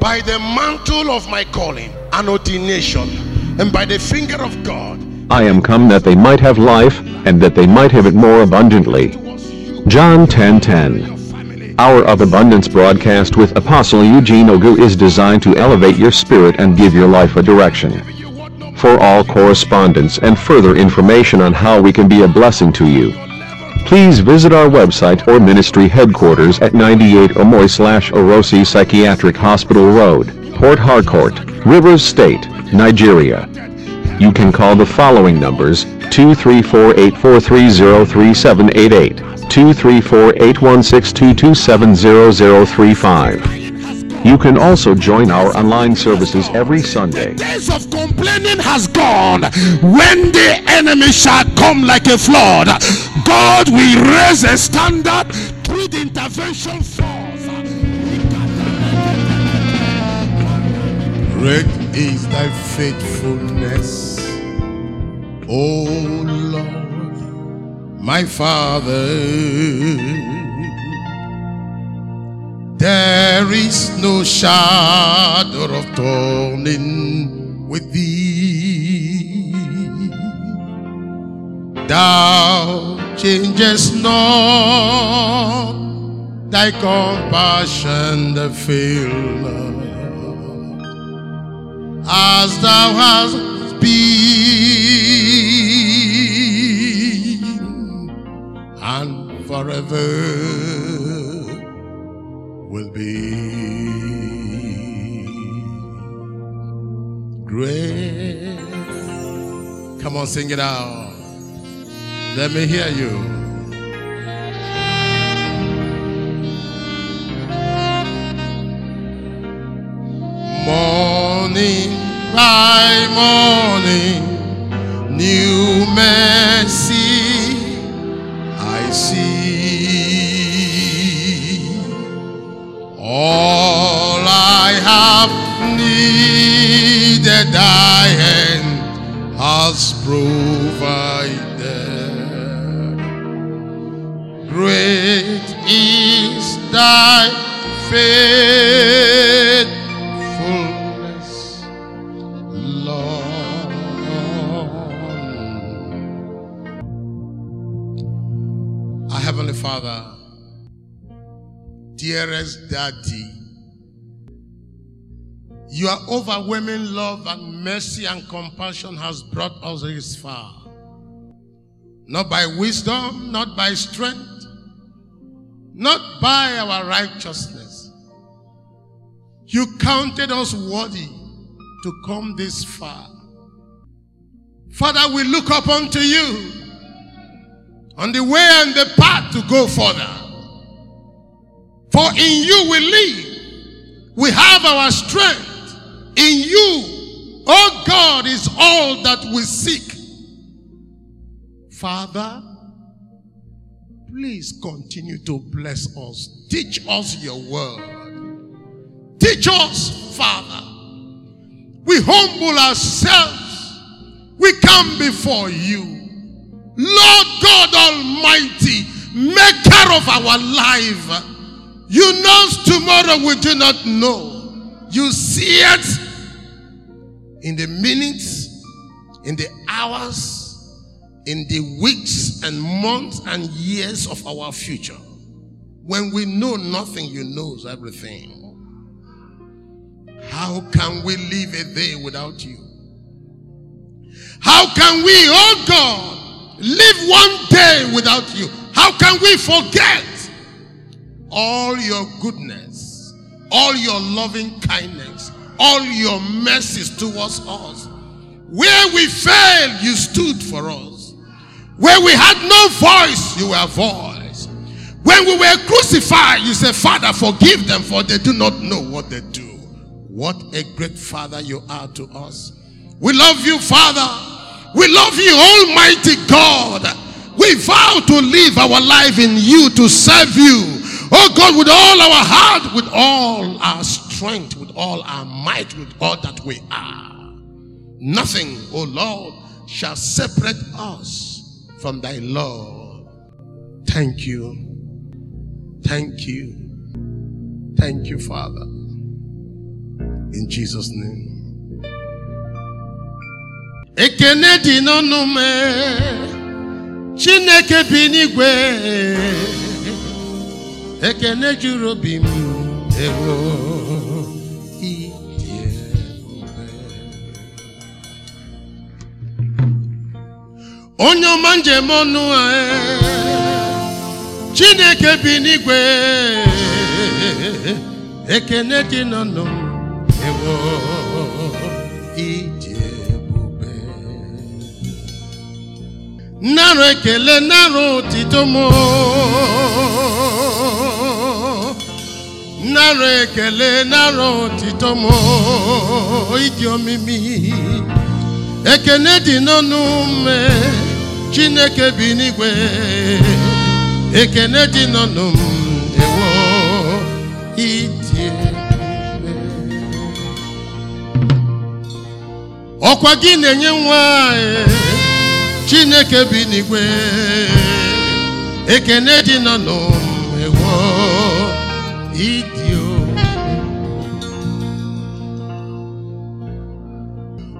by the mantle of my calling and ordination, and by the finger of God, I am come that they might have life, and that they might have it more abundantly. John your 10:10. family, Hour of Abundance broadcast with Apostle Eugene Ogu is designed to elevate your spirit and give your life a direction. For all correspondence and further information on how we can be a blessing to you, please visit our website or ministry headquarters at 98 Omoy slash Orosi Psychiatric Hospital Road, Port Harcourt, Rivers State, Nigeria. You can call the following numbers 234-843-3788, 234-816-227-0035. You can also join our online services every Sunday. days of complaining has gone when the enemy shall come like a flood god will raise a standard through the intervention force Great is thy faithfulness, O Lord, my Father. There is no shadow of turning with thee. Thou changest not thy compassion fail not as thou hast been and forever will be great. Come on, sing it out. Let me hear you. Morning by morning, new mercy thy hand has provided. Great is thy faithfulness, Lord. Our Heavenly Father, dearest Daddy, your overwhelming love and mercy and compassion has brought us this far. Not by wisdom, not by strength, not by our righteousness. You counted us worthy to come this far. Father, we look up unto you on the way and the path to go further. For in you we live, we have our strength. In you, oh God, is all that we seek. Father, please continue to bless us. Teach us your word. Teach us, Father. We humble ourselves. We come before you. Lord God Almighty, maker of our life. You know tomorrow we do not know. You see it in the minutes, in the hours, in the weeks and months and years of our future. When we know nothing, you knows everything. How can we live a day without you? How can we, oh God, live one day without you? How can we forget all your goodness, all your loving kindness, all your mercies towards us? Where we failed, you stood for us. Where we had no voice, you were voice. When we were crucified, you said, Father, forgive them, for they do not know what they do. What a great Father you are to us. We love you, Father. We love you, Almighty God. We vow to live our life in you, to serve you. Oh God, with all our heart, with all our strength, with all our might, with all that we are. Nothing, oh Lord, shall separate us from thy love. Thank you. Thank you. Thank you, Father. In Jesus' name. Ekene dị n'ọnụ Chineke Ekene ewo Onye ọma njem ọnụ a Chineke bi n'igwe. Ekene dị n'ọnụ ewo ịdị ebube. Nara ekele nara otito m. Nara ekele nara otito m. Ịdị omimi ekene dị n'ọnụ m Chineke bi n'igwe ekene dị n'ọnụ m ewo ebube. ọkwa gị na-enye nwa Chineke bi n'igwe ekene dị n'ọnụ m ewo ịdị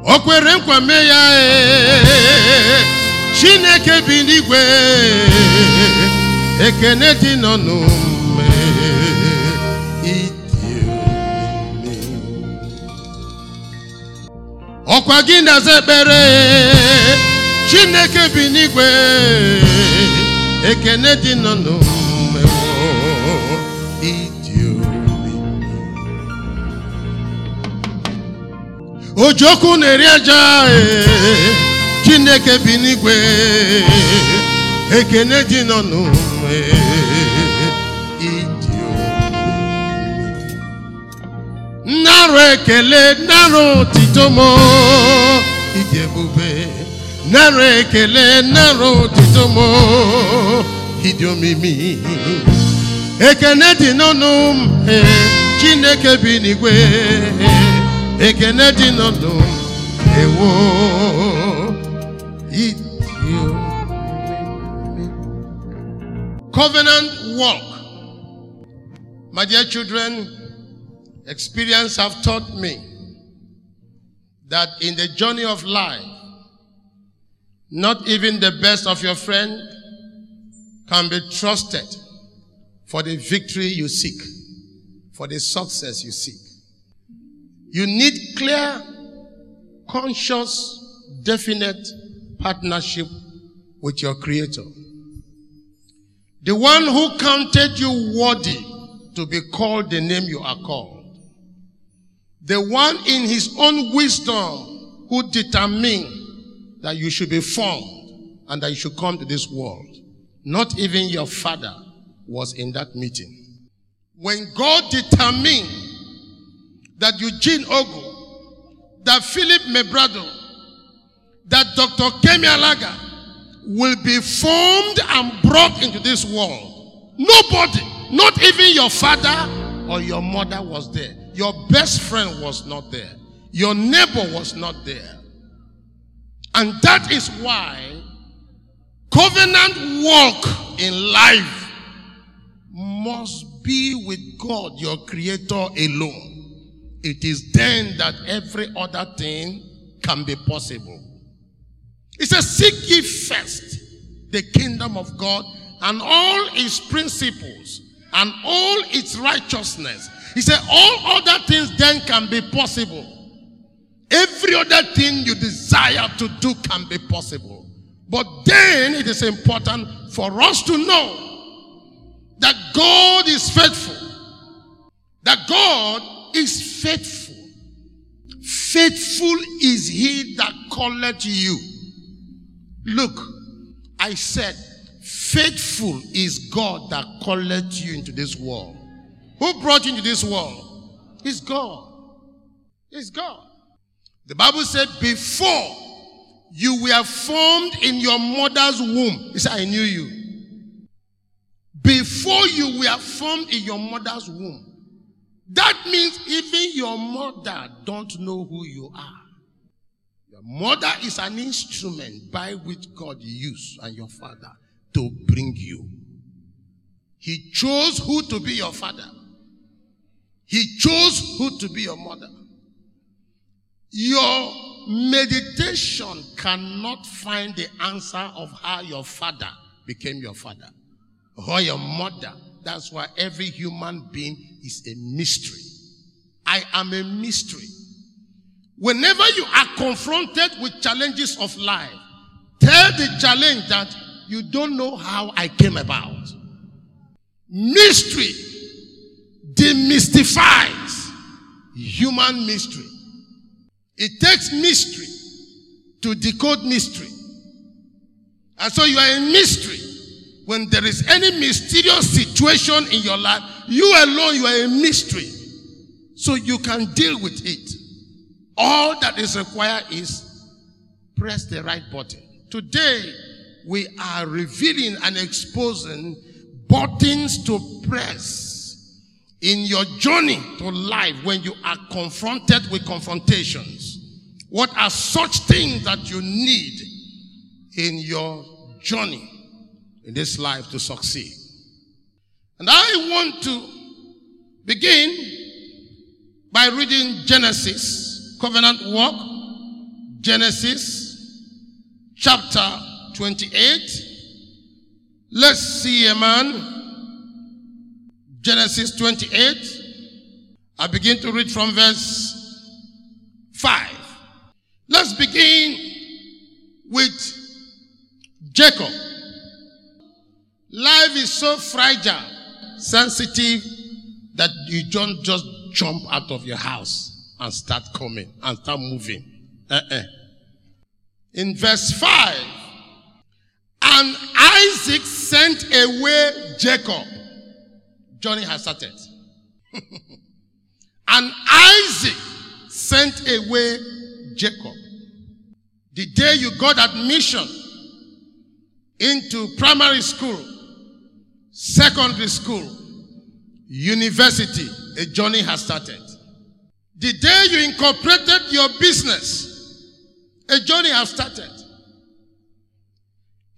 o- kwere nkwa mee ya eh, Chineke bi n'igwe ekene dị n'ọnụ m eh, ịdị omimi. ọkwa gị na-aza ekpere chineke bi n'igwe ekene dị n'ọnụ mmewo ịdị omimi ojokwu na-eri aja ee, chineke bi n'igwe ekene dị n'ọnụ ee, ịdị omimi nnara ekele nnara otito m ịdị ebube. Nnara ekele nnara otito m ịdị omimi. Ekene dị n'ọnụ m ee, chineke bi n'igwe ekene dị n'ọnụ m ewo covenant walk my dear children experience have taught me that in the journey of life, not even the best of your friend can be trusted for the victory you seek, for the success you seek. You need clear, conscious, definite partnership with your Creator. The one who counted you worthy to be called the name you are called. The one in his own wisdom who determined that you should be formed and that you should come to this world. Not even your father was in that meeting. When God determined that Eugene Ogo, that Philip Mebrado, that Dr. Kemi Alaga will be formed and brought into this world. Nobody, not even your father or your mother was there. Your best friend was not there. Your neighbor was not there. And that is why covenant walk in life must be with God, your creator alone. It is then that every other thing can be possible. It says, Seek ye first the kingdom of God and all its principles and all its righteousness. He said, All other things then can be possible. Every other thing you desire to do can be possible. But then it is important for us to know that God is faithful. That God is faithful. Faithful is he that calleth you. Look, I said, faithful is God that calleth you into this world. Who brought you into this world? It's God. It's God. The Bible said, before you were formed in your mother's womb, he said, I knew you. Before you were formed in your mother's womb. That means even your mother don't know who you are. Mother is an instrument by which God used and your father to bring you. He chose who to be your father. He chose who to be your mother. Your meditation cannot find the answer of how your father became your father or your mother. That's why every human being is a mystery. I am a mystery. Whenever you are confronted with challenges of life, tell the challenge that you don't know how I came about. Mystery demystifies human mystery. It takes mystery to decode mystery. And so you are a mystery. When there is any mysterious situation in your life, you alone, you are a mystery. So you can deal with it. All that is required is press the right button. Today, we are revealing and exposing buttons to press in your journey to life when you are confronted with confrontations. What are such things that you need in your journey in this life to succeed? And I want to begin by reading Genesis, covenant walk, Genesis chapter 28. Let's see a man. Genesis 28. I begin to read from verse 5. Let's begin with Jacob. Life is so fragile, sensitive, that you don't just jump out of your house and start coming and start moving. Uh-uh. In verse 5, and Isaac sent away Jacob. Johnny has started. and Isaac sent away Jacob. The day you got admission into primary school, secondary school, university, a journey has started. The day you incorporated your business, a journey has started.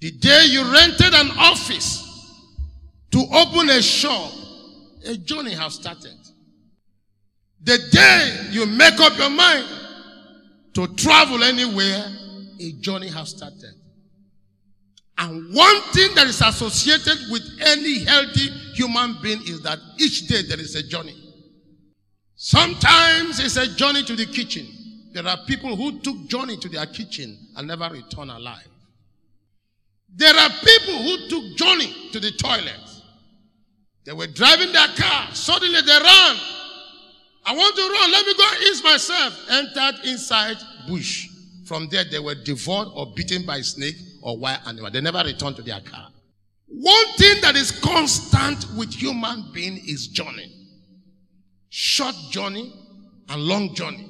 The day you rented an office to open a shop, a journey has started. The day you make up your mind to travel anywhere, a journey has started. And one thing that is associated with any healthy human being is that each day there is a journey. Sometimes it's a journey to the kitchen. There are people who took journey to their kitchen and never return alive. There are people who took journey to the toilet. They were driving their car. Suddenly they ran. I want to run. Let me go ease myself. Entered inside bush. From there, they were devoured or beaten by snake or wild animal. They never returned to their car. One thing that is constant with human being is journey. Short journey and long journey.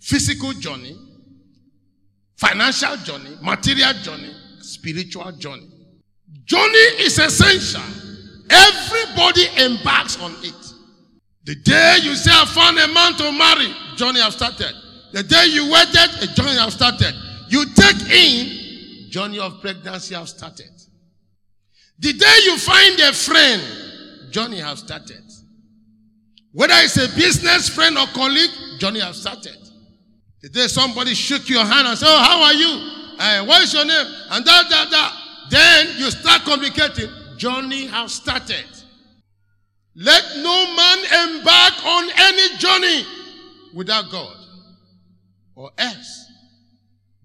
Physical journey, financial journey, material journey, spiritual journey. Journey is essential. Everybody embarks on it. The day you say, I found a man to marry, journey have started. The day you wedded, a journey have started. You take in, journey of pregnancy have started. The day you find a friend, journey have started. Whether it's a business friend or colleague, journey have started. The day somebody shook your hand and said, Oh, how are you? Uh, what is your name? And that, that, that. Then you start communicating. Journey have started. Let no man embark on any journey without God, or else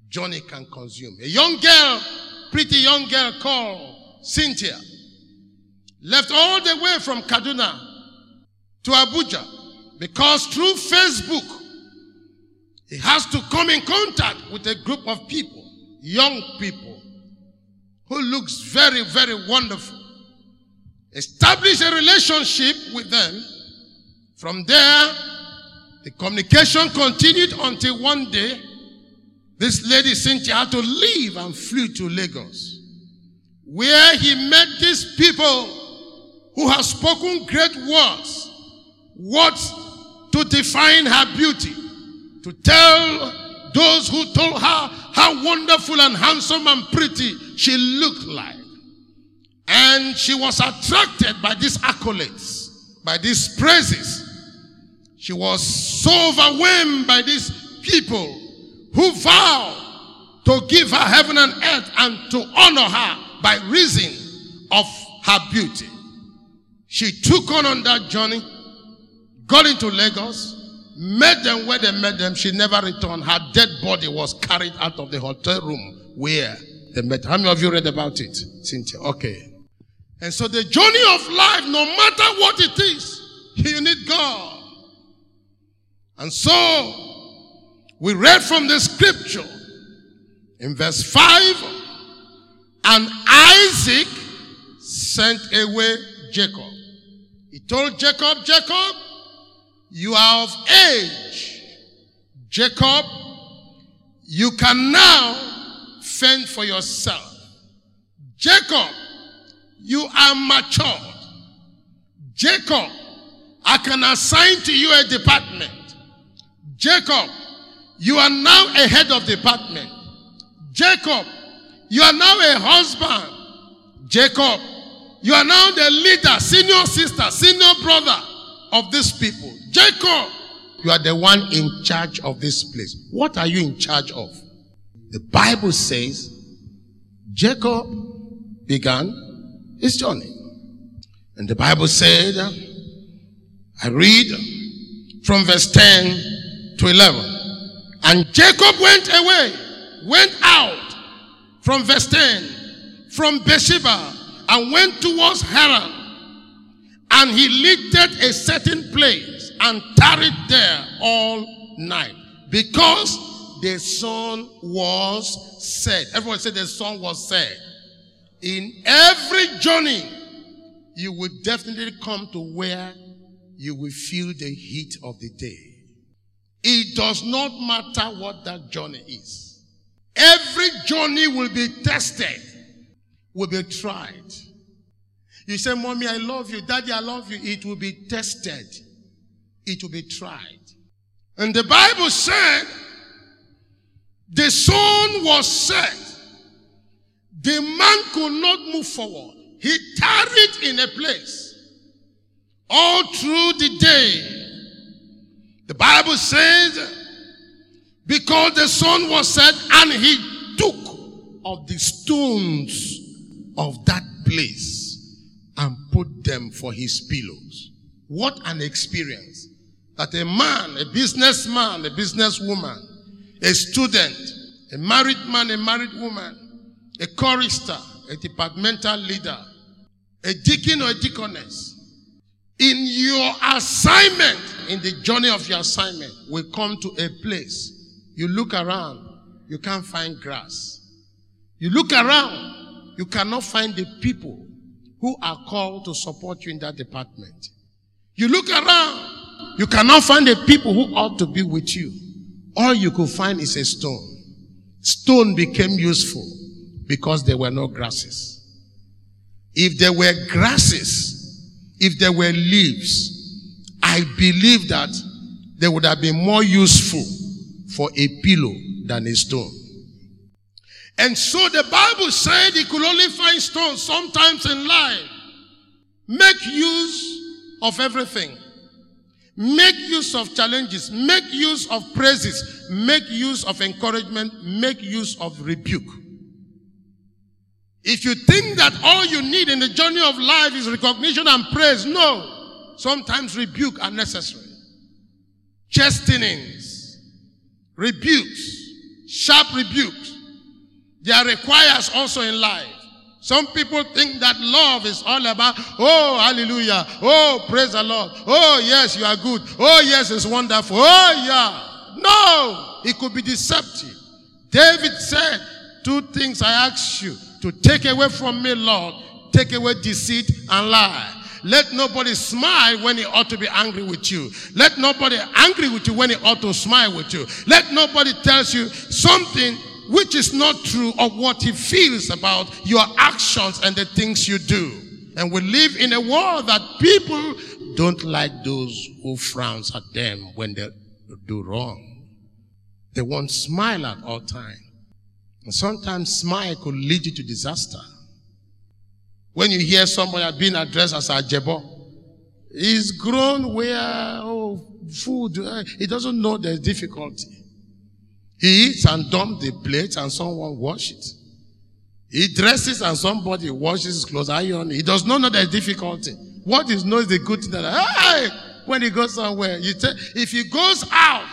journey can consume. A young girl, pretty young girl called Cynthia, left all the way from Kaduna to Abuja because through Facebook, he has to come in contact with a group of people, young people, who looks very, very wonderful. Establish a relationship with them. From there, the communication continued until one day, this lady Cynthia had to leave and flew to Lagos, where he met these people who have spoken great words, words to define her beauty, to tell those who told her how wonderful and handsome and pretty she looked like. And she was attracted by these accolades, by these praises. She was so overwhelmed by these people who vow to give her heaven and earth and to honor her by reason of her beauty. She took on on that journey, got into Lagos, met them where they met them. She never returned. Her dead body was carried out of the hotel room where they met. How many of you read about it? Cynthia. Okay. And so the journey of life, no matter what it is, you need God. And so we read from the scripture in verse 5 and Isaac sent away Jacob. He told Jacob, Jacob, you are of age. Jacob, you can now fend for yourself. Jacob, you are matured. Jacob, I can assign to you a department. Jacob, you are now a head of department. Jacob, you are now a husband. Jacob, you are now the leader, senior sister, senior brother of these people. Jacob, you are the one in charge of this place. What are you in charge of? The Bible says Jacob began his journey. And the Bible said, I read from verse 10 to 11. And Jacob went away, went out from verse 10, from Beersheba, and went towards Haran. And he lifted a certain place and tarried there all night because the sun was set. Everyone said the sun was set. In every journey, you will definitely come to where you will feel the heat of the day. It does not matter what that journey is. Every journey will be tested, will be tried. You say, Mommy, I love you. Daddy, I love you. It will be tested, it will be tried. And the Bible said, the sun was set. The man could not move forward. He tarried in a place all through the day. The Bible says, because the sun was set, and he took of the stones of that place and put them for his pillows. What an experience that a man, a businessman, a businesswoman, a student, a married man, a married woman, a chorister, a departmental leader, a deacon or a deaconess, in your assignment, in the journey of your assignment, will come to a place. You look around, you can't find grass. You look around, you cannot find the people who are called to support you in that department. You look around, you cannot find the people who ought to be with you. All you could find is a stone. Stone became useful because there were no grasses. If there were grasses, if there were leaves, I believe that they would have been more useful for a pillow than a stone. And so the Bible said he could only find stones sometimes in life. Make use of everything. Make use of challenges. Make use of praises. Make use of encouragement. Make use of rebuke. If you think that all you need in the journey of life is recognition and praise, no. Sometimes rebuke are necessary. Chastenings, rebukes, sharp rebukes. They are requires also in life. Some people think that love is all about, oh, hallelujah. Oh, praise the Lord. Oh, yes, you are good. Oh, yes, it's wonderful. Oh, yeah. No, it could be deceptive. David said, Two things I ask you to take away from me, Lord. Take away deceit and lie. Let nobody smile when he ought to be angry with you. Let nobody angry with you when he ought to smile with you. Let nobody tells you something which is not true of what he feels about your actions and the things you do. And we live in a world that people don't like those who frowns at them when they do wrong. They won't smile at all time. And sometimes smile could lead you to disaster. When you hear somebody being addressed as a jebo, he's grown where, oh, food, uh, he doesn't know there's difficulty. He eats and dumps the plate and someone washes it. He dresses and somebody washes his clothes, iron. He does not know the difficulty. What is knows the good thing that, hey, when he goes somewhere, you tell, if he goes out,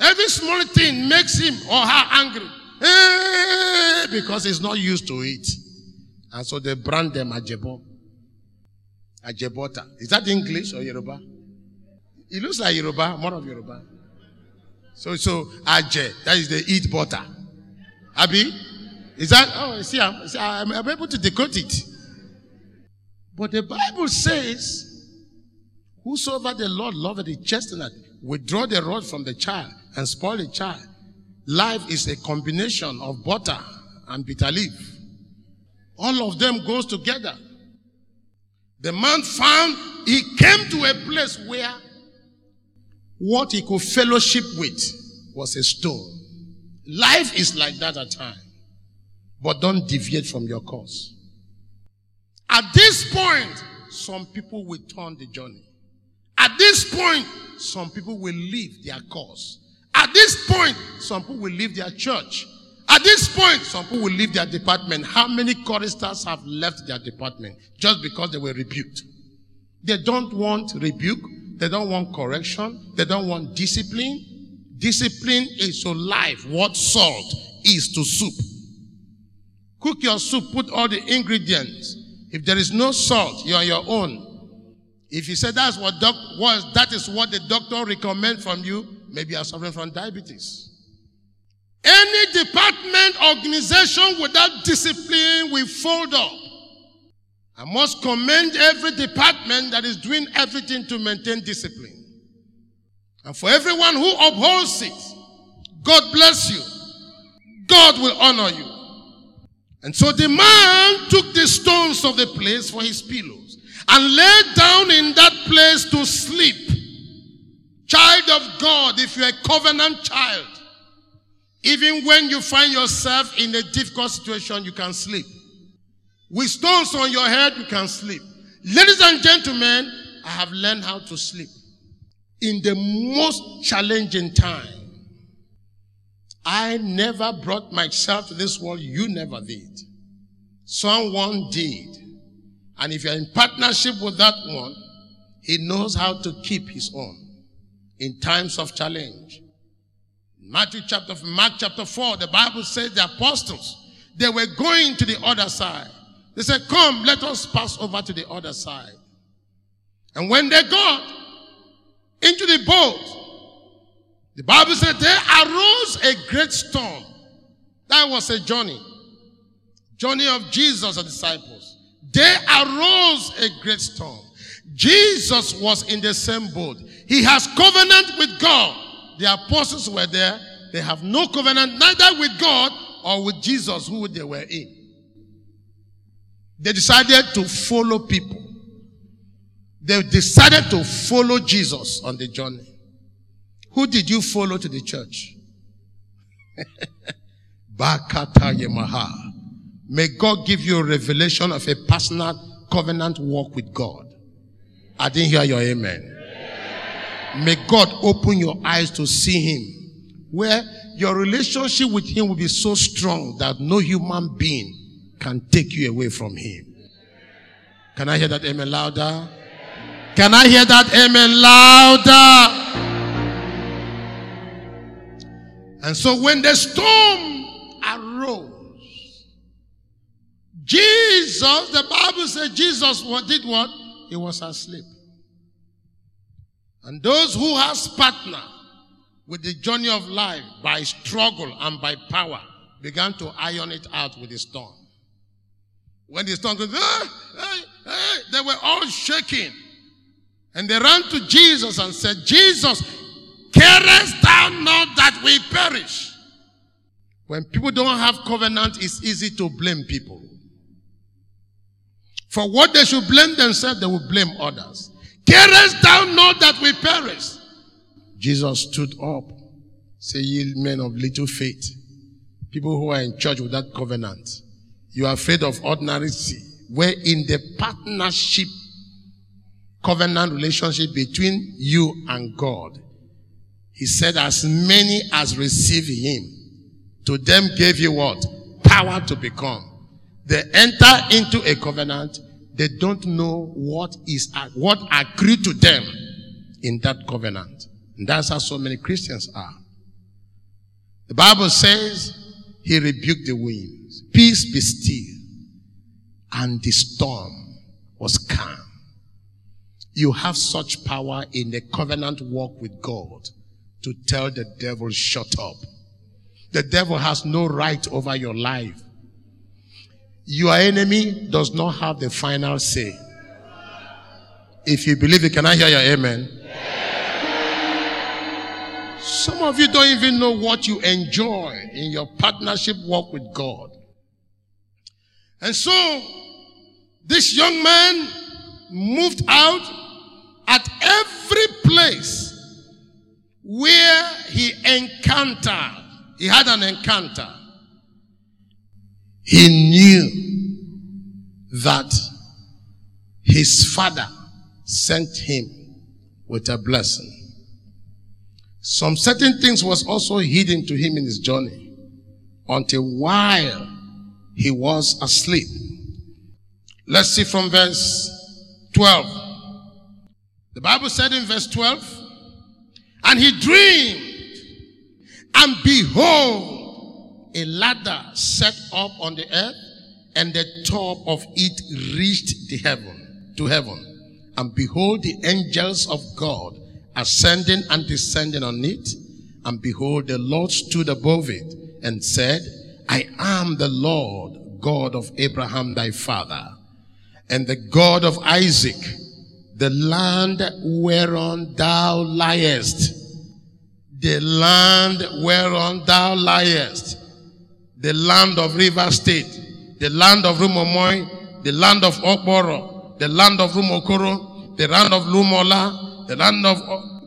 every small thing makes him or her angry. Hey, because he's not used to it. And so they brand them Ajebo. Ajebota. Is that English or Yoruba? It looks like Yoruba, more of Yoruba. So, so Aje, that is the eat butter. Abi? Is that, oh, see, I'm, see, I'm, I'm able to decode it. But the Bible says, Whosoever the Lord loveth the chestnut, withdraw the rod from the child and spoil the child. Life is a combination of butter and bitter leaf. All of them goes together. The man found he came to a place where what he could fellowship with was a stone. Life is like that at times. But don't deviate from your course. At this point, some people will turn the journey. At this point, some people will leave their course. At this point, some people will leave their church. At this point, some people will leave their department. How many choristers have left their department just because they were rebuked? They don't want rebuke. They don't want correction. They don't want discipline. Discipline is to life what salt is to soup. Cook your soup, put all the ingredients. If there is no salt, you're on your own. If you say that's what doc was, that is what the doctor recommend from you, maybe you're suffering from diabetes. Any department, organization without discipline will fold up. I must commend every department that is doing everything to maintain discipline. And for everyone who upholds it, God bless you. God will honor you. And so the man took the stones of the place for his pillows and lay down in that place to sleep. Child of God, if you're a covenant child, even when you find yourself in a difficult situation, you can sleep. With stones on your head, you can sleep. Ladies and gentlemen, I have learned how to sleep. In the most challenging time, I never brought myself to this world. You never did. Someone did. And if you're in partnership with that one, he knows how to keep his own in times of challenge. Matthew chapter, Mark chapter 4, the Bible says the apostles, they were going to the other side. They said, come, let us pass over to the other side. And when they got into the boat, the Bible said there arose a great storm. That was a journey. Journey of Jesus and disciples. There arose a great storm. Jesus was in the same boat. He has covenant with God. The apostles were there. They have no covenant neither with God or with Jesus who they were in. They decided to follow people. They decided to follow Jesus on the journey. Who did you follow to the church? Bakata Yemaha. May God give you a revelation of a personal covenant walk with God. I didn't hear your amen. May God open your eyes to see Him, where your relationship with Him will be so strong that no human being can take you away from Him. Can I hear that amen louder? Can I hear that amen louder? And so when the storm arose, Jesus, the Bible says Jesus did what? He was asleep. And those who has partner with the journey of life by struggle and by power began to iron it out with the storm. When the storm goes, hey, they were all shaking. And they ran to Jesus and said, Jesus, carest thou not that we perish? When people don't have covenant, it's easy to blame people. For what they should blame themselves, they will blame others. Carest thou not that we perish? Jesus stood up. Say, ye men of little faith. People who are in church without covenant. You are afraid of ordinary sin. Where in the partnership, covenant relationship between you and God, he said, as many as receive him, To them gave you what? Power to become. They enter into a covenant. They don't know what is, what agreed to them in that covenant. And that's how so many Christians are. The Bible says he rebuked the winds. Peace be still. And the storm was calm. You have such power in the covenant walk with God to tell the devil, shut up. The devil has no right over your life. Your enemy does not have the final say. If you believe it, can I hear your amen? Some of you don't even know what you enjoy in your partnership walk with God. And so, this young man moved out at every place where he encountered, he had an encounter. He knew that his father sent him with a blessing. Some certain things was also hidden to him in his journey until while he was asleep. Let's see from verse 12. The Bible said in verse 12, and he dreamed, and behold, a ladder set up on the earth, and the top of it reached the heaven, to heaven. And behold, the angels of God ascending and descending on it. And behold, the Lord stood above it and said, I am the Lord, God of Abraham thy father, and the God of Isaac, the land whereon thou liest. The land whereon thou liest. The land of River State, the land of Rumuomoi, the land of Okboro, the land of Rumuokoro, the land of Lumola, the land of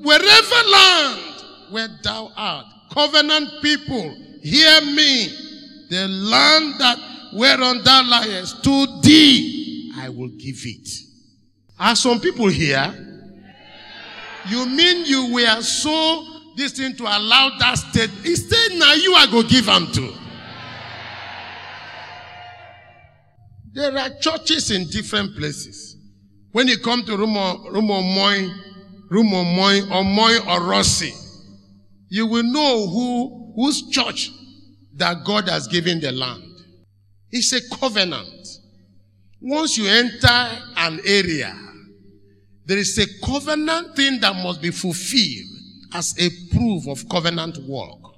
wherever land where thou art, covenant people, hear me. The land that whereon thou liest, to thee I will give it. Are some people here? You mean you were so this thing to allow that state? Instead, now you are going to give them to. There are churches in different places. When you come to Rumo, Rumo Moy, Rumo Moy or Rossi, you will know who, whose church that God has given the land. It's a covenant. Once you enter an area, there is a covenant thing that must be fulfilled as a proof of covenant work.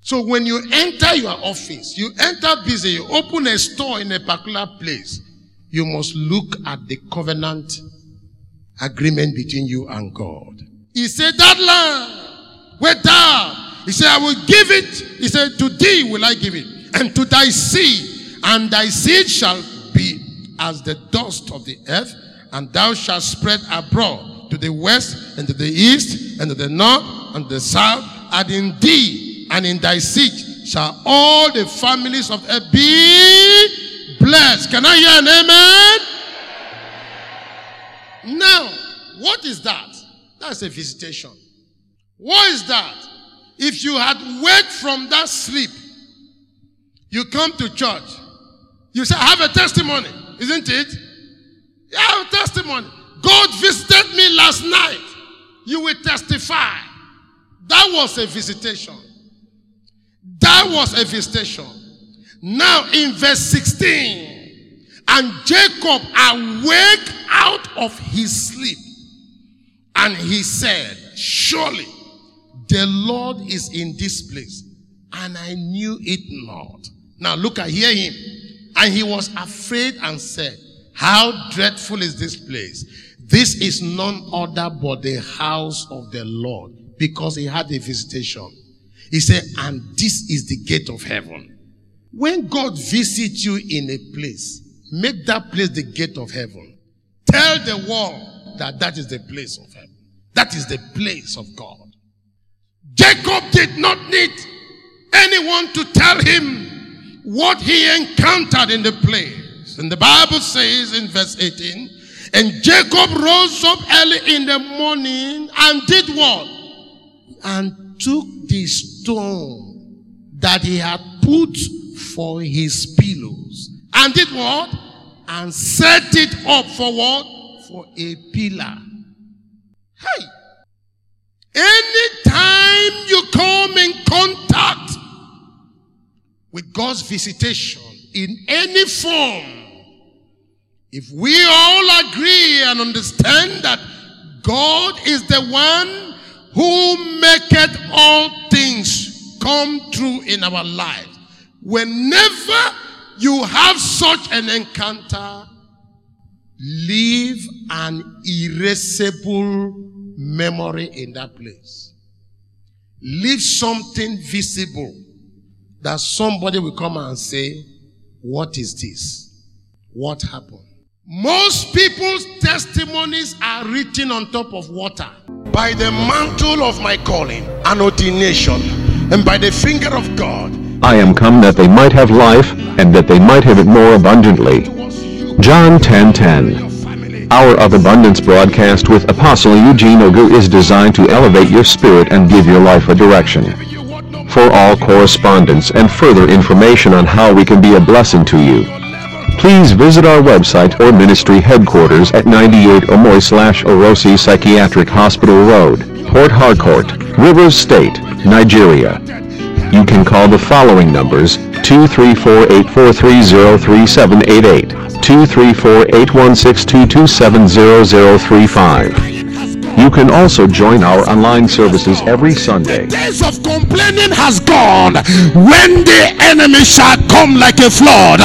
So when you enter your office, you enter busy, you open a store in a particular place, you must look at the covenant agreement between you and God. He said, That land where thou, he said, I will give it. He said, To thee will I give it, and to thy seed, and thy seed shall be as the dust of the earth, and thou shalt spread abroad to the west, and to the east, and to the north, and the south, and in thee and in thy seed shall all the families of earth be blessed. Can I hear an amen? Now, what is that? That's a visitation. What is that? If you had waked from that sleep, you come to church, you say, I have a testimony, isn't it? You have a testimony. God visited me last night. You will testify. That was a visitation. That was a visitation. Now, in verse 16, and Jacob awake out of his sleep. And he said, Surely the Lord is in this place. And I knew it not. Now look at hear him. And he was afraid and said, How dreadful is this place? This is none other but the house of the Lord. Because he had a visitation. He said, And this is the gate of heaven. When God visits you in a place, Make that place the gate of heaven. Tell the world that that is the place of heaven. That is the place of God. Jacob did not need anyone to tell him what he encountered in the place. And the Bible says in verse 18, and Jacob rose up early in the morning and did what? And took the stone that he had put for his pillows. And did what? And set it up for what? For a pillar. Hey! Anytime you come in contact with God's visitation in any form, if we all agree and understand that God is the one who maketh all things come true in our lives, whenever you have such an encounter, leave an erasable memory in that place. Leave something visible that somebody will come and say, What is this? What happened? Most people's testimonies are written on top of water. By the mantle of my calling and ordination, and by the finger of God, I am come that they might have life, and that they might have it more abundantly. John 10:10. Hour of Abundance broadcast with Apostle Eugene Ogu is designed to elevate your spirit and give your life a direction. For all correspondence and further information on how we can be a blessing to you, please visit our website or ministry headquarters at 98 Rumuomoi slash Orosi Psychiatric Hospital Road, Port Harcourt, Rivers State, Nigeria. You can call the following numbers 234-843-3788, 234-816-227-0035. You can also join our online services every Sunday. days of complaining has gone when the enemy shall come like a flood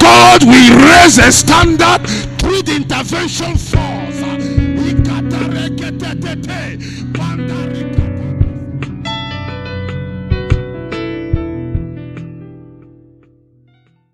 god will raise a standard through the intervention force